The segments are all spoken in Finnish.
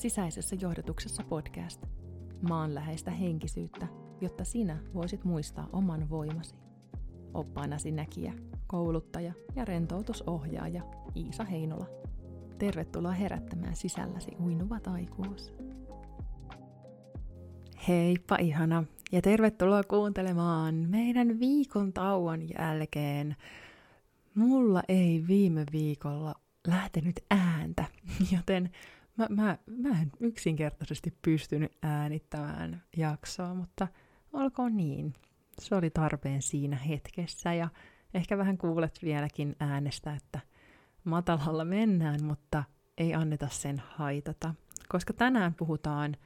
Sisäisessä johdotuksessa podcast. Maanläheistä henkisyyttä, jotta sinä voisit muistaa oman voimasi. Oppaanasi näkijä, kouluttaja ja rentoutusohjaaja Iisa Heinola. Tervetuloa herättämään sisälläsi uinuva taikuus. Heippa ihana ja tervetuloa kuuntelemaan meidän viikon tauon jälkeen. Mulla ei viime viikolla lähtenyt ääntä, joten mä, mä, mä en yksinkertaisesti pystynyt äänittämään jaksoa, mutta olkoon niin. Se oli tarpeen siinä hetkessä ja ehkä vähän kuulet vieläkin äänestä, että matalalla mennään, mutta ei anneta sen haitata. Koska tänään puhutaan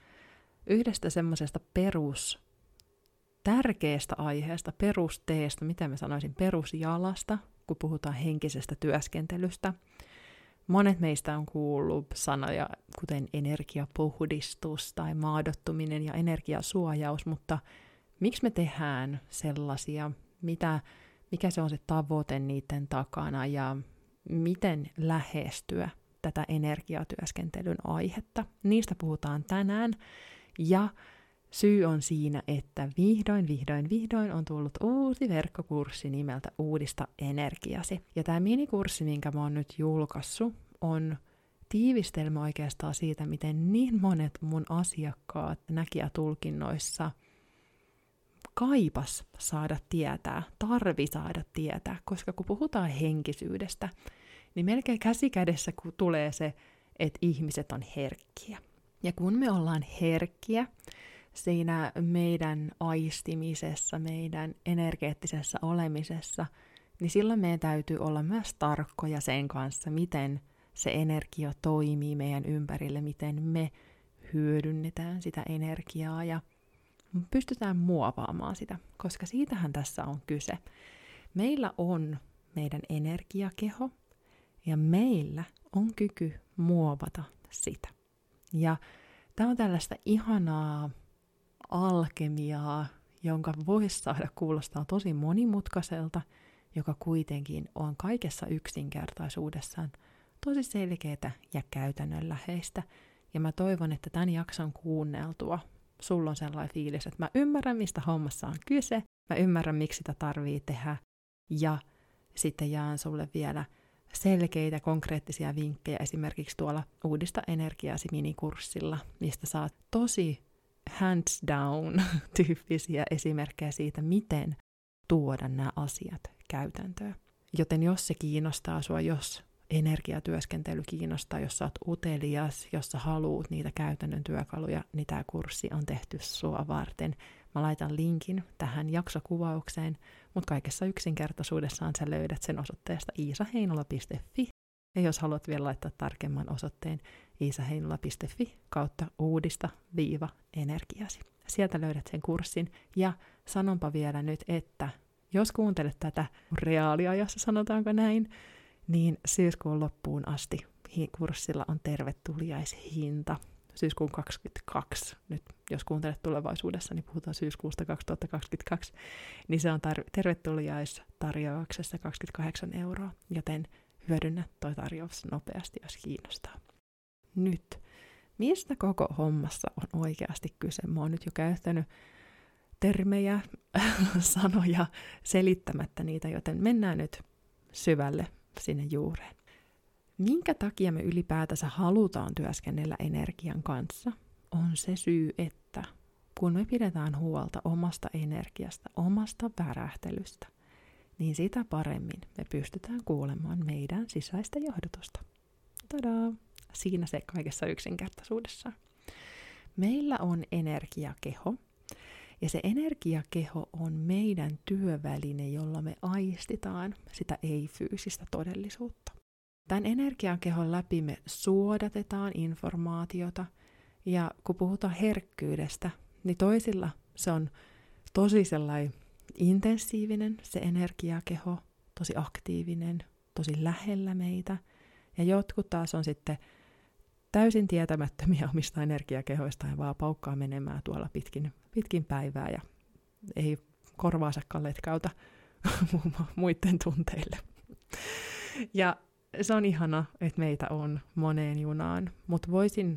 yhdestä semmoisesta perus, tärkeästä aiheesta, perusteesta, miten mä sanoisin, perusjalasta, kun puhutaan henkisestä työskentelystä – Monet meistä on kuullut sanoja kuten energiapuhdistus tai maadottuminen ja energiasuojaus, mutta miksi me tehdään sellaisia, mitä, mikä se on se tavoite niiden takana ja miten lähestyä tätä energiatyöskentelyn aihetta. Niistä puhutaan tänään ja syy on siinä, että vihdoin, vihdoin, vihdoin on tullut uusi verkkokurssi nimeltä Uudista energiasi. Ja tämä minikurssi, minkä mä oon nyt julkaissut, on tiivistelmä oikeastaan siitä, miten niin monet mun asiakkaat näkijätulkinnoissa kaipas saada tietää, tarvi saada tietää, koska kun puhutaan henkisyydestä, niin melkein käsi kädessä tulee se, että ihmiset on herkkiä. Ja kun me ollaan herkkiä, siinä meidän aistimisessa, meidän energeettisessä olemisessa, niin silloin meidän täytyy olla myös tarkkoja sen kanssa, miten se energia toimii meidän ympärille, miten me hyödynnetään sitä energiaa ja pystytään muovaamaan sitä, koska siitähän tässä on kyse. Meillä on meidän energiakeho ja meillä on kyky muovata sitä. Ja tämä on tällaista ihanaa alkemiaa, jonka voisi saada kuulostaa tosi monimutkaiselta, joka kuitenkin on kaikessa yksinkertaisuudessaan tosi selkeää ja käytännönläheistä. Ja mä toivon, että tämän jakson kuunneltua sulla on sellainen fiilis, että mä ymmärrän, mistä hommassa on kyse, mä ymmärrän, miksi sitä tarvii tehdä, ja sitten jaan sulle vielä selkeitä, konkreettisia vinkkejä esimerkiksi tuolla Uudista energiaasi minikurssilla, mistä saat tosi hands down tyyppisiä esimerkkejä siitä, miten tuoda nämä asiat käytäntöön. Joten jos se kiinnostaa sua, jos energiatyöskentely kiinnostaa, jos sä oot utelias, jos sä haluut niitä käytännön työkaluja, niin tämä kurssi on tehty sua varten. Mä laitan linkin tähän jaksokuvaukseen, mutta kaikessa yksinkertaisuudessaan sä löydät sen osoitteesta iisaheinola.fi. Ja jos haluat vielä laittaa tarkemman osoitteen iisaheinola.fi kautta uudista viiva energiasi. Sieltä löydät sen kurssin ja sanonpa vielä nyt, että jos kuuntelet tätä reaaliajassa, sanotaanko näin, niin syyskuun loppuun asti kurssilla on tervetuliaishinta. Syyskuun 22, nyt jos kuuntelet tulevaisuudessa, niin puhutaan syyskuusta 2022, niin se on tar- tervetuliaistarjouksessa 28 euroa, joten hyödynnä toi tarjous nopeasti, jos kiinnostaa. Nyt, mistä koko hommassa on oikeasti kyse? Mä oon nyt jo käyttänyt termejä, sanoja selittämättä niitä, joten mennään nyt syvälle sinne juureen. Minkä takia me ylipäätänsä halutaan työskennellä energian kanssa, on se syy, että kun me pidetään huolta omasta energiasta, omasta värähtelystä, niin sitä paremmin me pystytään kuulemaan meidän sisäistä johdotusta. Tadaa! Siinä se kaikessa yksinkertaisuudessa. Meillä on energiakeho, ja se energiakeho on meidän työväline, jolla me aistitaan sitä ei-fyysistä todellisuutta. Tämän energiakehon läpi me suodatetaan informaatiota, ja kun puhutaan herkkyydestä, niin toisilla se on tosi sellainen intensiivinen se energiakeho, tosi aktiivinen, tosi lähellä meitä, ja jotkut taas on sitten täysin tietämättömiä omista energiakehoista ja vaan paukkaa menemään tuolla pitkin, pitkin päivää ja ei korvaansakaan letkauta muiden tunteille. Ja se on ihana, että meitä on moneen junaan, mutta voisin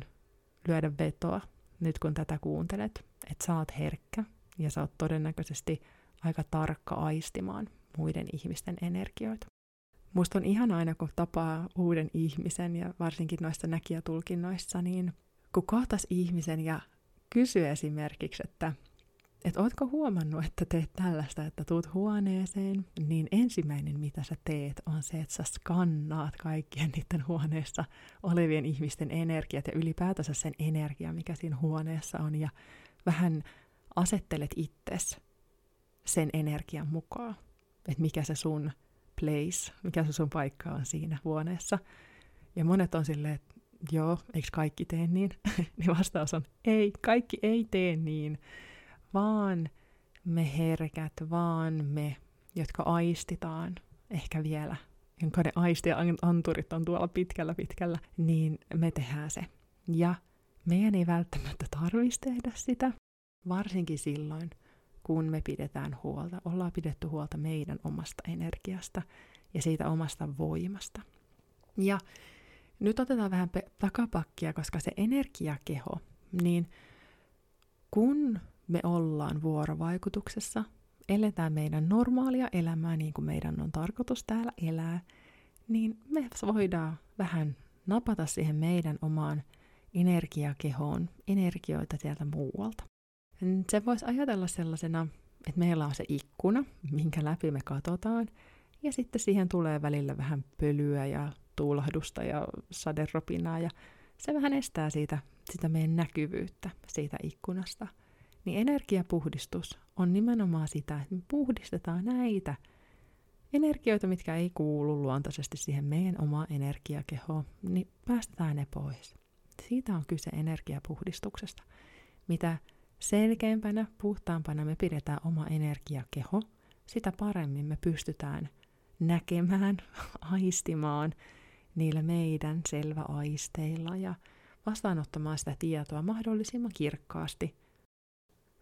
lyödä vetoa nyt kun tätä kuuntelet, että sä oot herkkä ja sä oot todennäköisesti aika tarkka aistimaan muiden ihmisten energioita. Musta on ihan aina, kun tapaa uuden ihmisen ja varsinkin noissa näkijätulkinnoissa, niin kun kohtas ihmisen ja kysyy esimerkiksi, että että ootko huomannut, että teet tällaista, että tuut huoneeseen, niin ensimmäinen mitä sä teet on se, että sä skannaat kaikkien niiden huoneessa olevien ihmisten energiat ja ylipäätänsä sen energia, mikä siinä huoneessa on, ja vähän asettelet itses sen energian mukaan, että mikä se sun place, mikä se sun paikka on siinä huoneessa. Ja monet on silleen, että joo, eikö kaikki tee niin? niin vastaus on, ei, kaikki ei tee niin vaan me herkät, vaan me, jotka aistitaan ehkä vielä, jonka ne aisti ja anturit on tuolla pitkällä pitkällä, niin me tehdään se. Ja meidän ei välttämättä tarvitsisi tehdä sitä, varsinkin silloin, kun me pidetään huolta, ollaan pidetty huolta meidän omasta energiasta ja siitä omasta voimasta. Ja nyt otetaan vähän pe- takapakkia, koska se energiakeho, niin kun me ollaan vuorovaikutuksessa, eletään meidän normaalia elämää niin kuin meidän on tarkoitus täällä elää, niin me voidaan vähän napata siihen meidän omaan energiakehoon energioita sieltä muualta. Se voisi ajatella sellaisena, että meillä on se ikkuna, minkä läpi me katsotaan, ja sitten siihen tulee välillä vähän pölyä ja tuulahdusta ja saderopinaa, ja se vähän estää siitä, sitä meidän näkyvyyttä siitä ikkunasta – niin energiapuhdistus on nimenomaan sitä, että me puhdistetaan näitä energioita, mitkä ei kuulu luontaisesti siihen meidän omaan energiakehoon, niin päästetään ne pois. Siitä on kyse energiapuhdistuksesta. Mitä selkeämpänä, puhtaampana me pidetään oma energiakeho, sitä paremmin me pystytään näkemään, aistimaan niillä meidän selväaisteilla ja vastaanottamaan sitä tietoa mahdollisimman kirkkaasti –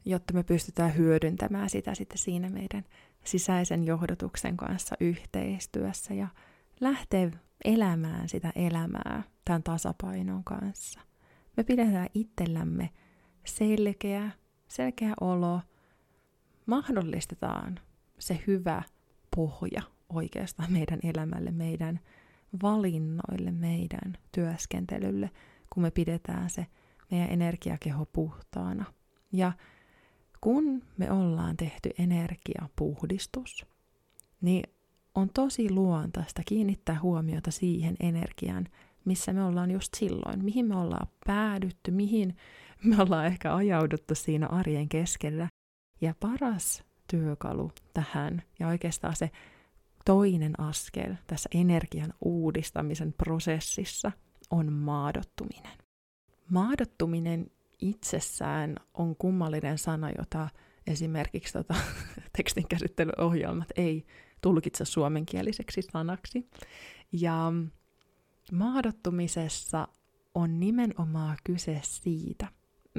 jotta me pystytään hyödyntämään sitä sitten siinä meidän sisäisen johdotuksen kanssa yhteistyössä ja lähteä elämään sitä elämää tämän tasapainon kanssa. Me pidetään itsellämme selkeä, selkeä olo, mahdollistetaan se hyvä pohja oikeastaan meidän elämälle, meidän valinnoille, meidän työskentelylle, kun me pidetään se meidän energiakeho puhtaana. Ja kun me ollaan tehty energiapuhdistus, niin on tosi luontaista kiinnittää huomiota siihen energiaan, missä me ollaan just silloin, mihin me ollaan päädytty, mihin me ollaan ehkä ajauduttu siinä arjen keskellä. Ja paras työkalu tähän ja oikeastaan se toinen askel tässä energian uudistamisen prosessissa on maadottuminen. Maadottuminen itsessään on kummallinen sana, jota esimerkiksi tota, tekstinkäsittelyohjelmat ei tulkitse suomenkieliseksi sanaksi. Ja maadottumisessa on nimenomaan kyse siitä,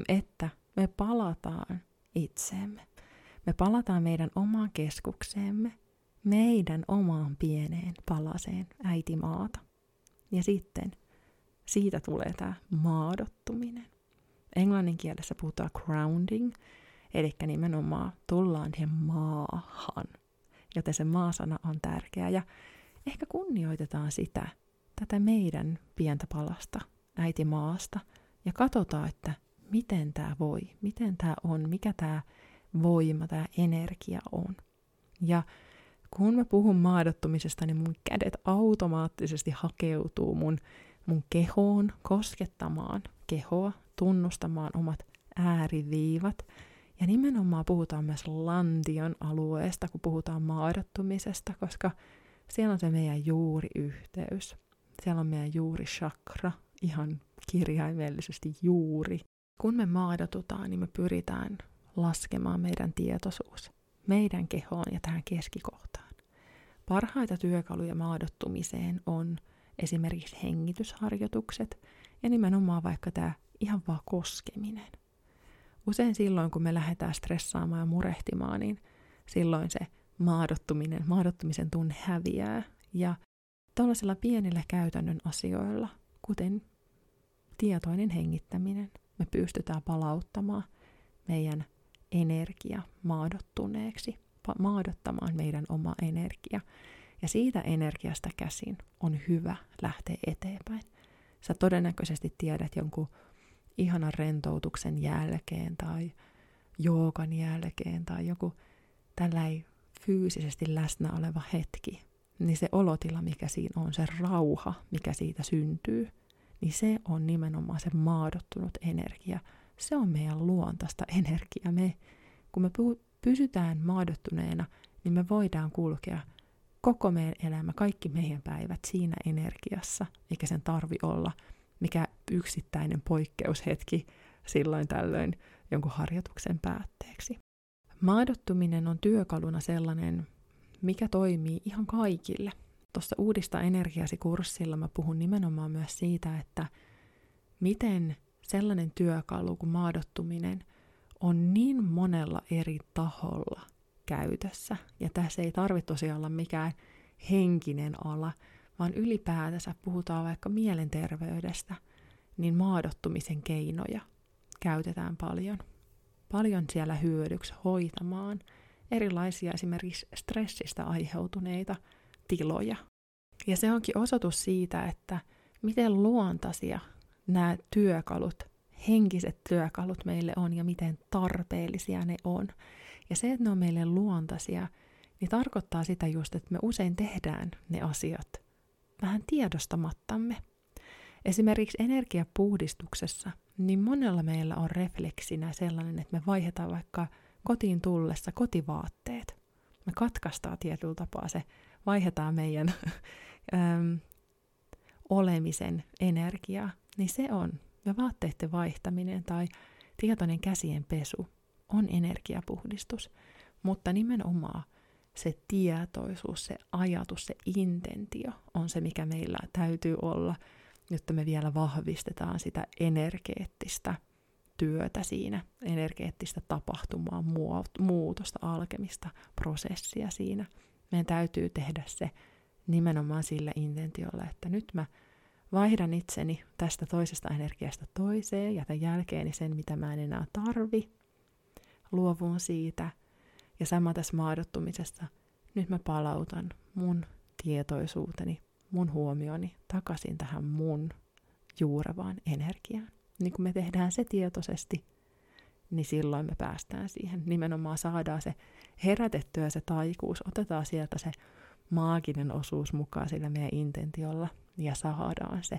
että me palataan itseemme. Me palataan meidän omaan keskukseemme, meidän omaan pieneen palaseen äitimaata. Ja sitten siitä tulee tämä maadottuminen. Englannin kielessä puhutaan grounding, eli nimenomaan tullaan siihen maahan. Joten se maasana on tärkeä ja ehkä kunnioitetaan sitä, tätä meidän pientä palasta, äiti maasta, ja katsotaan, että miten tämä voi, miten tämä on, mikä tämä voima, tämä energia on. Ja kun mä puhun maadottumisesta, niin mun kädet automaattisesti hakeutuu mun, mun kehoon, koskettamaan kehoa, tunnustamaan omat ääriviivat. Ja nimenomaan puhutaan myös lantion alueesta, kun puhutaan maadottumisesta, koska siellä on se meidän juuriyhteys. Siellä on meidän juuri chakra, ihan kirjaimellisesti juuri. Kun me maadotutaan, niin me pyritään laskemaan meidän tietoisuus meidän kehoon ja tähän keskikohtaan. Parhaita työkaluja maadottumiseen on esimerkiksi hengitysharjoitukset ja nimenomaan vaikka tämä ihan vaan koskeminen. Usein silloin, kun me lähdetään stressaamaan ja murehtimaan, niin silloin se maadottuminen, maadottumisen tunne häviää. Ja tällaisilla pienillä käytännön asioilla, kuten tietoinen hengittäminen, me pystytään palauttamaan meidän energia maadottuneeksi, maadottamaan meidän oma energia. Ja siitä energiasta käsin on hyvä lähteä eteenpäin. Sä todennäköisesti tiedät jonkun ihanan rentoutuksen jälkeen tai joogan jälkeen tai joku tällainen fyysisesti läsnä oleva hetki, niin se olotila, mikä siinä on, se rauha, mikä siitä syntyy, niin se on nimenomaan se maadottunut energia. Se on meidän luontaista energiaa. Me, kun me pysytään maadottuneena, niin me voidaan kulkea koko meidän elämä, kaikki meidän päivät siinä energiassa, eikä sen tarvi olla mikä yksittäinen poikkeushetki silloin tällöin jonkun harjoituksen päätteeksi. Maadottuminen on työkaluna sellainen, mikä toimii ihan kaikille. Tuossa uudista energiasi kurssilla mä puhun nimenomaan myös siitä, että miten sellainen työkalu kuin maadottuminen on niin monella eri taholla käytössä. Ja tässä ei tarvitse tosiaan olla mikään henkinen ala, vaan ylipäätänsä puhutaan vaikka mielenterveydestä, niin maadottumisen keinoja käytetään paljon. Paljon siellä hyödyksi hoitamaan erilaisia esimerkiksi stressistä aiheutuneita tiloja. Ja se onkin osoitus siitä, että miten luontaisia nämä työkalut, henkiset työkalut meille on ja miten tarpeellisia ne on. Ja se, että ne on meille luontaisia, niin tarkoittaa sitä just, että me usein tehdään ne asiat vähän tiedostamattamme. Esimerkiksi energiapuhdistuksessa, niin monella meillä on refleksinä sellainen, että me vaihdetaan vaikka kotiin tullessa kotivaatteet. Me katkaistaan tietyllä tapaa se, vaihdetaan meidän äm, olemisen energiaa, niin se on. Ja vaatteiden vaihtaminen tai tietoinen käsien pesu on energiapuhdistus. Mutta nimenomaan se tietoisuus, se ajatus, se intentio on se, mikä meillä täytyy olla, jotta me vielä vahvistetaan sitä energeettistä työtä siinä, energeettistä tapahtumaa, muutosta, alkemista, prosessia siinä. Meidän täytyy tehdä se nimenomaan sillä intentiolla, että nyt mä vaihdan itseni tästä toisesta energiasta toiseen, jätän jälkeeni sen, mitä mä en enää tarvi, luovun siitä – ja sama tässä maadottumisessa. Nyt mä palautan mun tietoisuuteni, mun huomioni takaisin tähän mun juurevaan energiaan. Niin kun me tehdään se tietoisesti, niin silloin me päästään siihen. Nimenomaan saadaan se herätettyä se taikuus, otetaan sieltä se maaginen osuus mukaan sillä meidän intentiolla ja saadaan se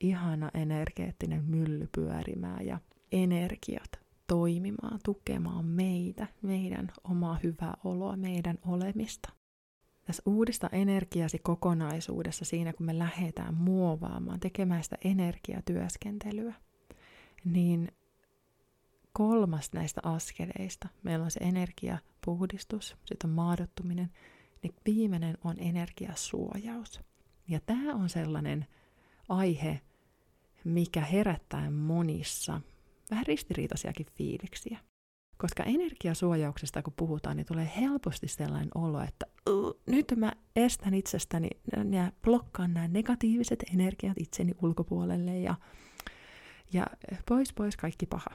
ihana energeettinen mylly pyörimään ja energiat toimimaan, tukemaan meitä, meidän omaa hyvää oloa, meidän olemista. Tässä uudista energiasi kokonaisuudessa siinä, kun me lähdetään muovaamaan, tekemään sitä energiatyöskentelyä, niin kolmas näistä askeleista, meillä on se energiapuhdistus, sitten on maadottuminen, niin viimeinen on energiasuojaus. Ja tämä on sellainen aihe, mikä herättää monissa vähän ristiriitaisiakin fiiliksiä. Koska energiasuojauksesta kun puhutaan, niin tulee helposti sellainen olo, että nyt mä estän itsestäni ja blokkaan nämä negatiiviset energiat itseni ulkopuolelle ja, ja pois pois kaikki paha.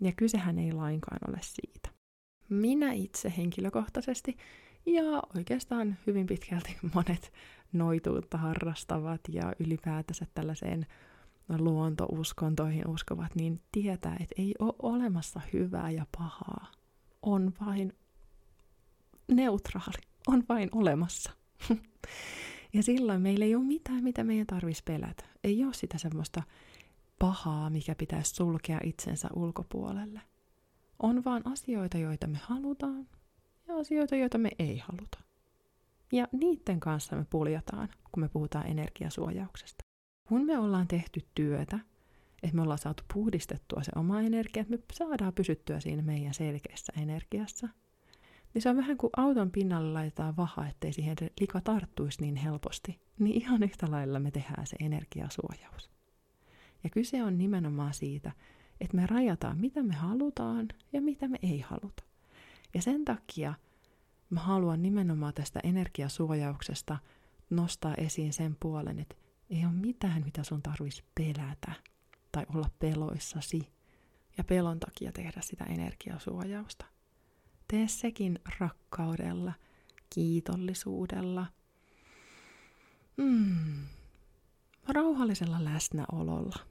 Ja kysehän ei lainkaan ole siitä. Minä itse henkilökohtaisesti ja oikeastaan hyvin pitkälti monet noituutta harrastavat ja ylipäätänsä tällaiseen luontouskontoihin uskovat, niin tietää, että ei ole olemassa hyvää ja pahaa. On vain neutraali, on vain olemassa. ja silloin meillä ei ole mitään, mitä meidän tarvitsisi pelätä. Ei ole sitä semmoista pahaa, mikä pitäisi sulkea itsensä ulkopuolelle. On vaan asioita, joita me halutaan ja asioita, joita me ei haluta. Ja niiden kanssa me puljataan, kun me puhutaan energiasuojauksesta kun me ollaan tehty työtä, että me ollaan saatu puhdistettua se oma energia, että me saadaan pysyttyä siinä meidän selkeässä energiassa, niin se on vähän kuin auton pinnalle laitetaan vaha, ettei siihen lika tarttuisi niin helposti. Niin ihan yhtä lailla me tehdään se energiasuojaus. Ja kyse on nimenomaan siitä, että me rajataan, mitä me halutaan ja mitä me ei haluta. Ja sen takia mä haluan nimenomaan tästä energiasuojauksesta nostaa esiin sen puolen, että ei ole mitään, mitä sun tarvitsisi pelätä tai olla peloissasi, ja pelon takia tehdä sitä energiasuojausta. Tee sekin rakkaudella, kiitollisuudella, mm, rauhallisella läsnäololla.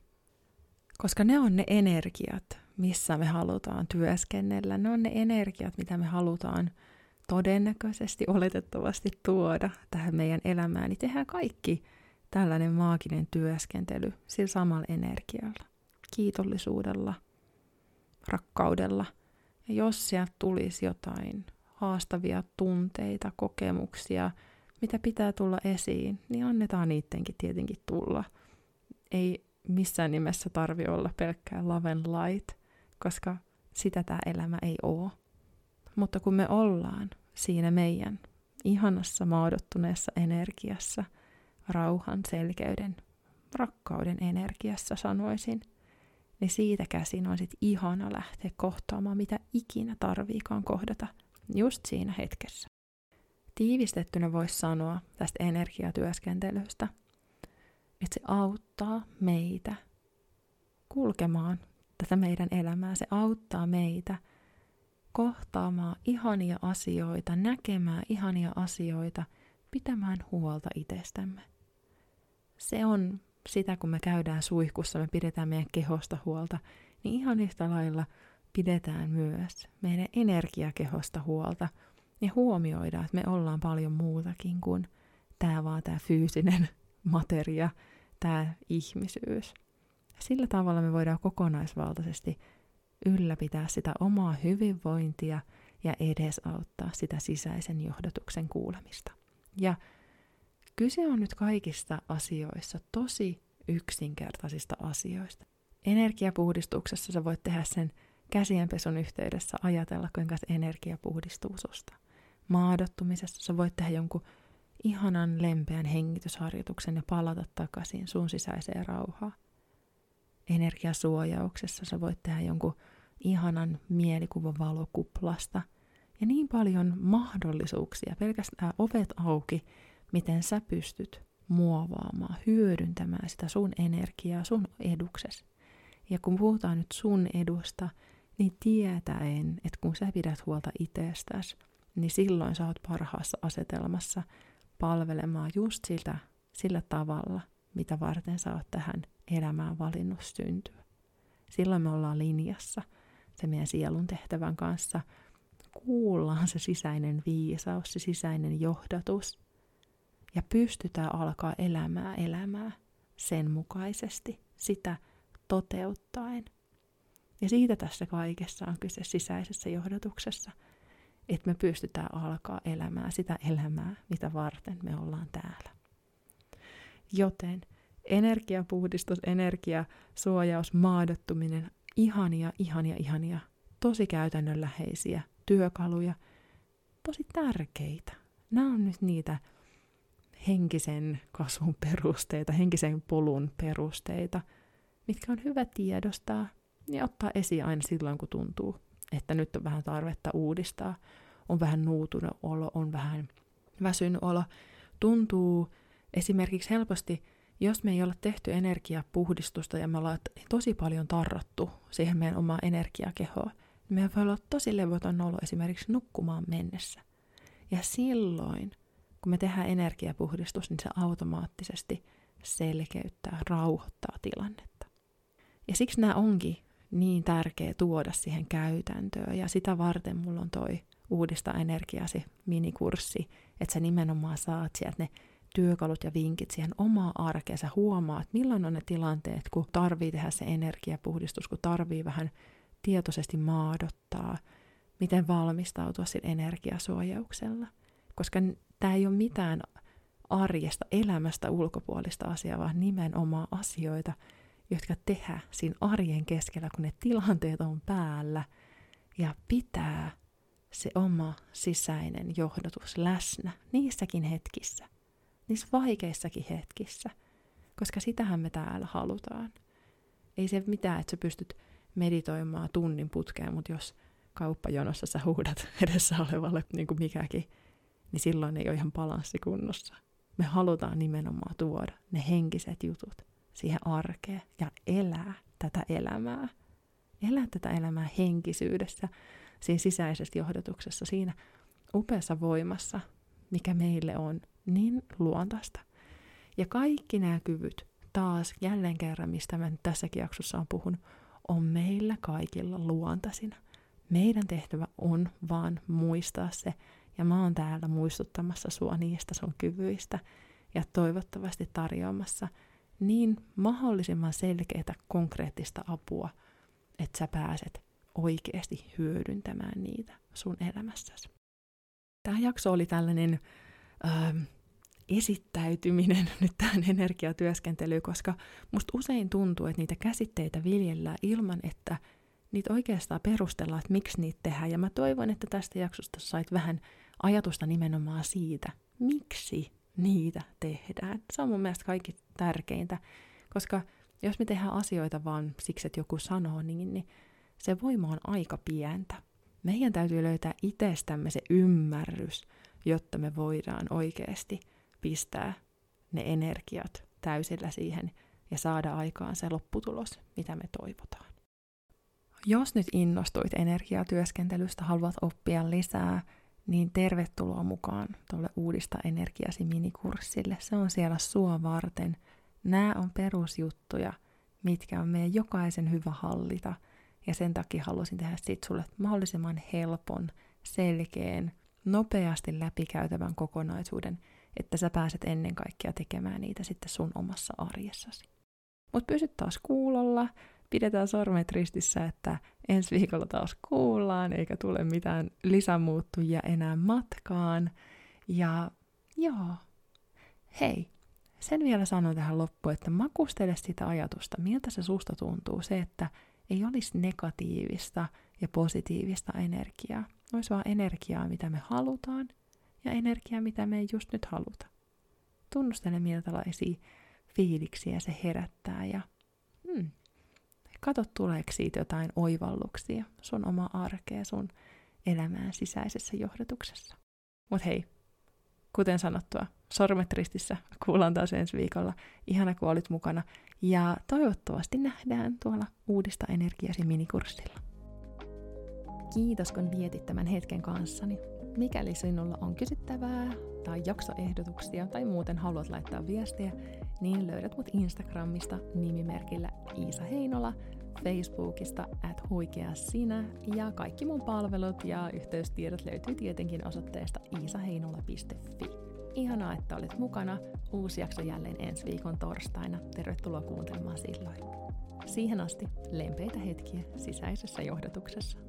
Koska ne on ne energiat, missä me halutaan työskennellä. Ne on ne energiat, mitä me halutaan todennäköisesti, oletettavasti tuoda tähän meidän elämään. Niin tehdään kaikki tällainen maaginen työskentely sillä samalla energialla, kiitollisuudella, rakkaudella. Ja jos sieltä tulisi jotain haastavia tunteita, kokemuksia, mitä pitää tulla esiin, niin annetaan niidenkin tietenkin tulla. Ei missään nimessä tarvi olla pelkkää love and light, koska sitä tämä elämä ei ole. Mutta kun me ollaan siinä meidän ihanassa maadottuneessa energiassa, rauhan, selkeyden, rakkauden energiassa sanoisin, niin siitä käsin on sit ihana lähteä kohtaamaan, mitä ikinä tarviikaan kohdata just siinä hetkessä. Tiivistettynä voisi sanoa tästä energiatyöskentelystä, että se auttaa meitä kulkemaan tätä meidän elämää. Se auttaa meitä kohtaamaan ihania asioita, näkemään ihania asioita, pitämään huolta itsestämme. Se on sitä, kun me käydään suihkussa, me pidetään meidän kehosta huolta, niin ihan yhtä lailla pidetään myös meidän energiakehosta huolta ja huomioidaan, että me ollaan paljon muutakin kuin tämä vaan tämä fyysinen materia, tämä ihmisyys. Sillä tavalla me voidaan kokonaisvaltaisesti ylläpitää sitä omaa hyvinvointia ja edesauttaa sitä sisäisen johdatuksen kuulemista. Ja kyse on nyt kaikista asioissa tosi yksinkertaisista asioista. Energiapuhdistuksessa sä voit tehdä sen käsienpesun yhteydessä ajatella, kuinka se energia puhdistuu susta. Maadottumisessa sä voit tehdä jonkun ihanan lempeän hengitysharjoituksen ja palata takaisin sun sisäiseen rauhaan energiasuojauksessa sä voit tehdä jonkun ihanan mielikuvan valokuplasta. Ja niin paljon mahdollisuuksia, pelkästään ovet auki, miten sä pystyt muovaamaan, hyödyntämään sitä sun energiaa sun edukses. Ja kun puhutaan nyt sun edusta, niin tietäen, että kun sä pidät huolta itsestäsi, niin silloin sä oot parhaassa asetelmassa palvelemaan just siltä, sillä tavalla, mitä varten sä oot tähän elämään valinnut syntyä. Silloin me ollaan linjassa se meidän sielun tehtävän kanssa. Kuullaan se sisäinen viisaus, se sisäinen johdatus. Ja pystytään alkaa elämää elämää sen mukaisesti, sitä toteuttaen. Ja siitä tässä kaikessa on kyse sisäisessä johdatuksessa, että me pystytään alkaa elämää sitä elämää, mitä varten me ollaan täällä. Joten energiapuhdistus, energiasuojaus, maadottuminen, ihania, ihania, ihania, tosi käytännönläheisiä työkaluja, tosi tärkeitä. Nämä on nyt niitä henkisen kasvun perusteita, henkisen polun perusteita, mitkä on hyvä tiedostaa ja ottaa esiin aina silloin, kun tuntuu, että nyt on vähän tarvetta uudistaa, on vähän nuutunut olo, on vähän väsynyt olo. Tuntuu esimerkiksi helposti jos me ei olla tehty energiapuhdistusta ja me ollaan tosi paljon tarrattu siihen meidän omaa energiakehoa, niin meidän voi olla tosi levoton olo esimerkiksi nukkumaan mennessä. Ja silloin, kun me tehdään energiapuhdistus, niin se automaattisesti selkeyttää, rauhoittaa tilannetta. Ja siksi nämä onkin niin tärkeä tuoda siihen käytäntöön. Ja sitä varten mulla on toi Uudista energiasi minikurssi, että sä nimenomaan saat sieltä ne työkalut ja vinkit siihen omaa arkeensa, huomaa, että milloin on ne tilanteet, kun tarvii tehdä se energiapuhdistus, kun tarvii vähän tietoisesti maadottaa, miten valmistautua sillä energiasuojauksella. Koska tämä ei ole mitään arjesta, elämästä ulkopuolista asiaa, vaan nimenomaan asioita, jotka tehdään siinä arjen keskellä, kun ne tilanteet on päällä, ja pitää se oma sisäinen johdatus läsnä niissäkin hetkissä – niissä vaikeissakin hetkissä, koska sitähän me täällä halutaan. Ei se mitään, että sä pystyt meditoimaan tunnin putkeen, mutta jos kauppajonossa sä huudat edessä olevalle niin kuin mikäkin, niin silloin ei ole ihan balanssi kunnossa. Me halutaan nimenomaan tuoda ne henkiset jutut siihen arkeen ja elää tätä elämää elää tätä elämää henkisyydessä, siinä sisäisessä johdotuksessa, siinä upeassa voimassa, mikä meille on niin luontaista. Ja kaikki nämä kyvyt, taas jälleen kerran, mistä mä nyt tässäkin jaksossa on puhun, on meillä kaikilla luontaisina. Meidän tehtävä on vaan muistaa se, ja mä oon täällä muistuttamassa sua niistä sun kyvyistä, ja toivottavasti tarjoamassa niin mahdollisimman selkeää konkreettista apua, että sä pääset oikeasti hyödyntämään niitä sun elämässäsi. Tämä jakso oli tällainen äh, esittäytyminen nyt tähän energiatyöskentelyyn, koska musta usein tuntuu, että niitä käsitteitä viljellään ilman, että niitä oikeastaan perustellaan, että miksi niitä tehdään. Ja mä toivon, että tästä jaksosta sait vähän ajatusta nimenomaan siitä, miksi niitä tehdään. Se on mun mielestä kaikki tärkeintä, koska jos me tehdään asioita vaan siksi, että joku sanoo niin, niin se voima on aika pientä. Meidän täytyy löytää itsestämme se ymmärrys, jotta me voidaan oikeasti pistää ne energiat täysillä siihen ja saada aikaan se lopputulos, mitä me toivotaan. Jos nyt innostuit energiatyöskentelystä, haluat oppia lisää, niin tervetuloa mukaan tuolle Uudista energiasi minikurssille. Se on siellä sua varten. Nämä on perusjuttuja, mitkä on meidän jokaisen hyvä hallita. Ja sen takia haluaisin tehdä siitä sulle mahdollisimman helpon, selkeän, nopeasti läpikäytävän kokonaisuuden, että sä pääset ennen kaikkea tekemään niitä sitten sun omassa arjessasi. Mutta pysyt taas kuulolla, pidetään sormet ristissä, että ensi viikolla taas kuullaan, eikä tule mitään lisämuuttujia enää matkaan. Ja joo, hei, sen vielä sanon tähän loppuun, että makustele sitä ajatusta, miltä se susta tuntuu, se, että ei olisi negatiivista ja positiivista energiaa. Olisi vaan energiaa, mitä me halutaan, ja energiaa, mitä me ei just nyt haluta. Tunnustele, miltälaisia fiiliksiä se herättää, ja hmm, Kato, tuleeko siitä jotain oivalluksia sun oma arkea, sun elämään sisäisessä johdotuksessa. Mut hei, kuten sanottua, sormet ristissä, kuullaan taas ensi viikolla. Ihana, kun olit mukana. Ja toivottavasti nähdään tuolla uudista energiasi minikurssilla. Kiitos, kun vietit tämän hetken kanssani. Mikäli sinulla on kysyttävää tai jaksoehdotuksia tai muuten haluat laittaa viestiä, niin löydät mut Instagramista nimimerkillä Iisa Heinola, Facebookista at huikea sinä ja kaikki mun palvelut ja yhteystiedot löytyy tietenkin osoitteesta iisaheinola.fi. Ihanaa, että olet mukana. Uusi jakso jälleen ensi viikon torstaina. Tervetuloa kuuntelemaan silloin. Siihen asti lempeitä hetkiä sisäisessä johdatuksessa.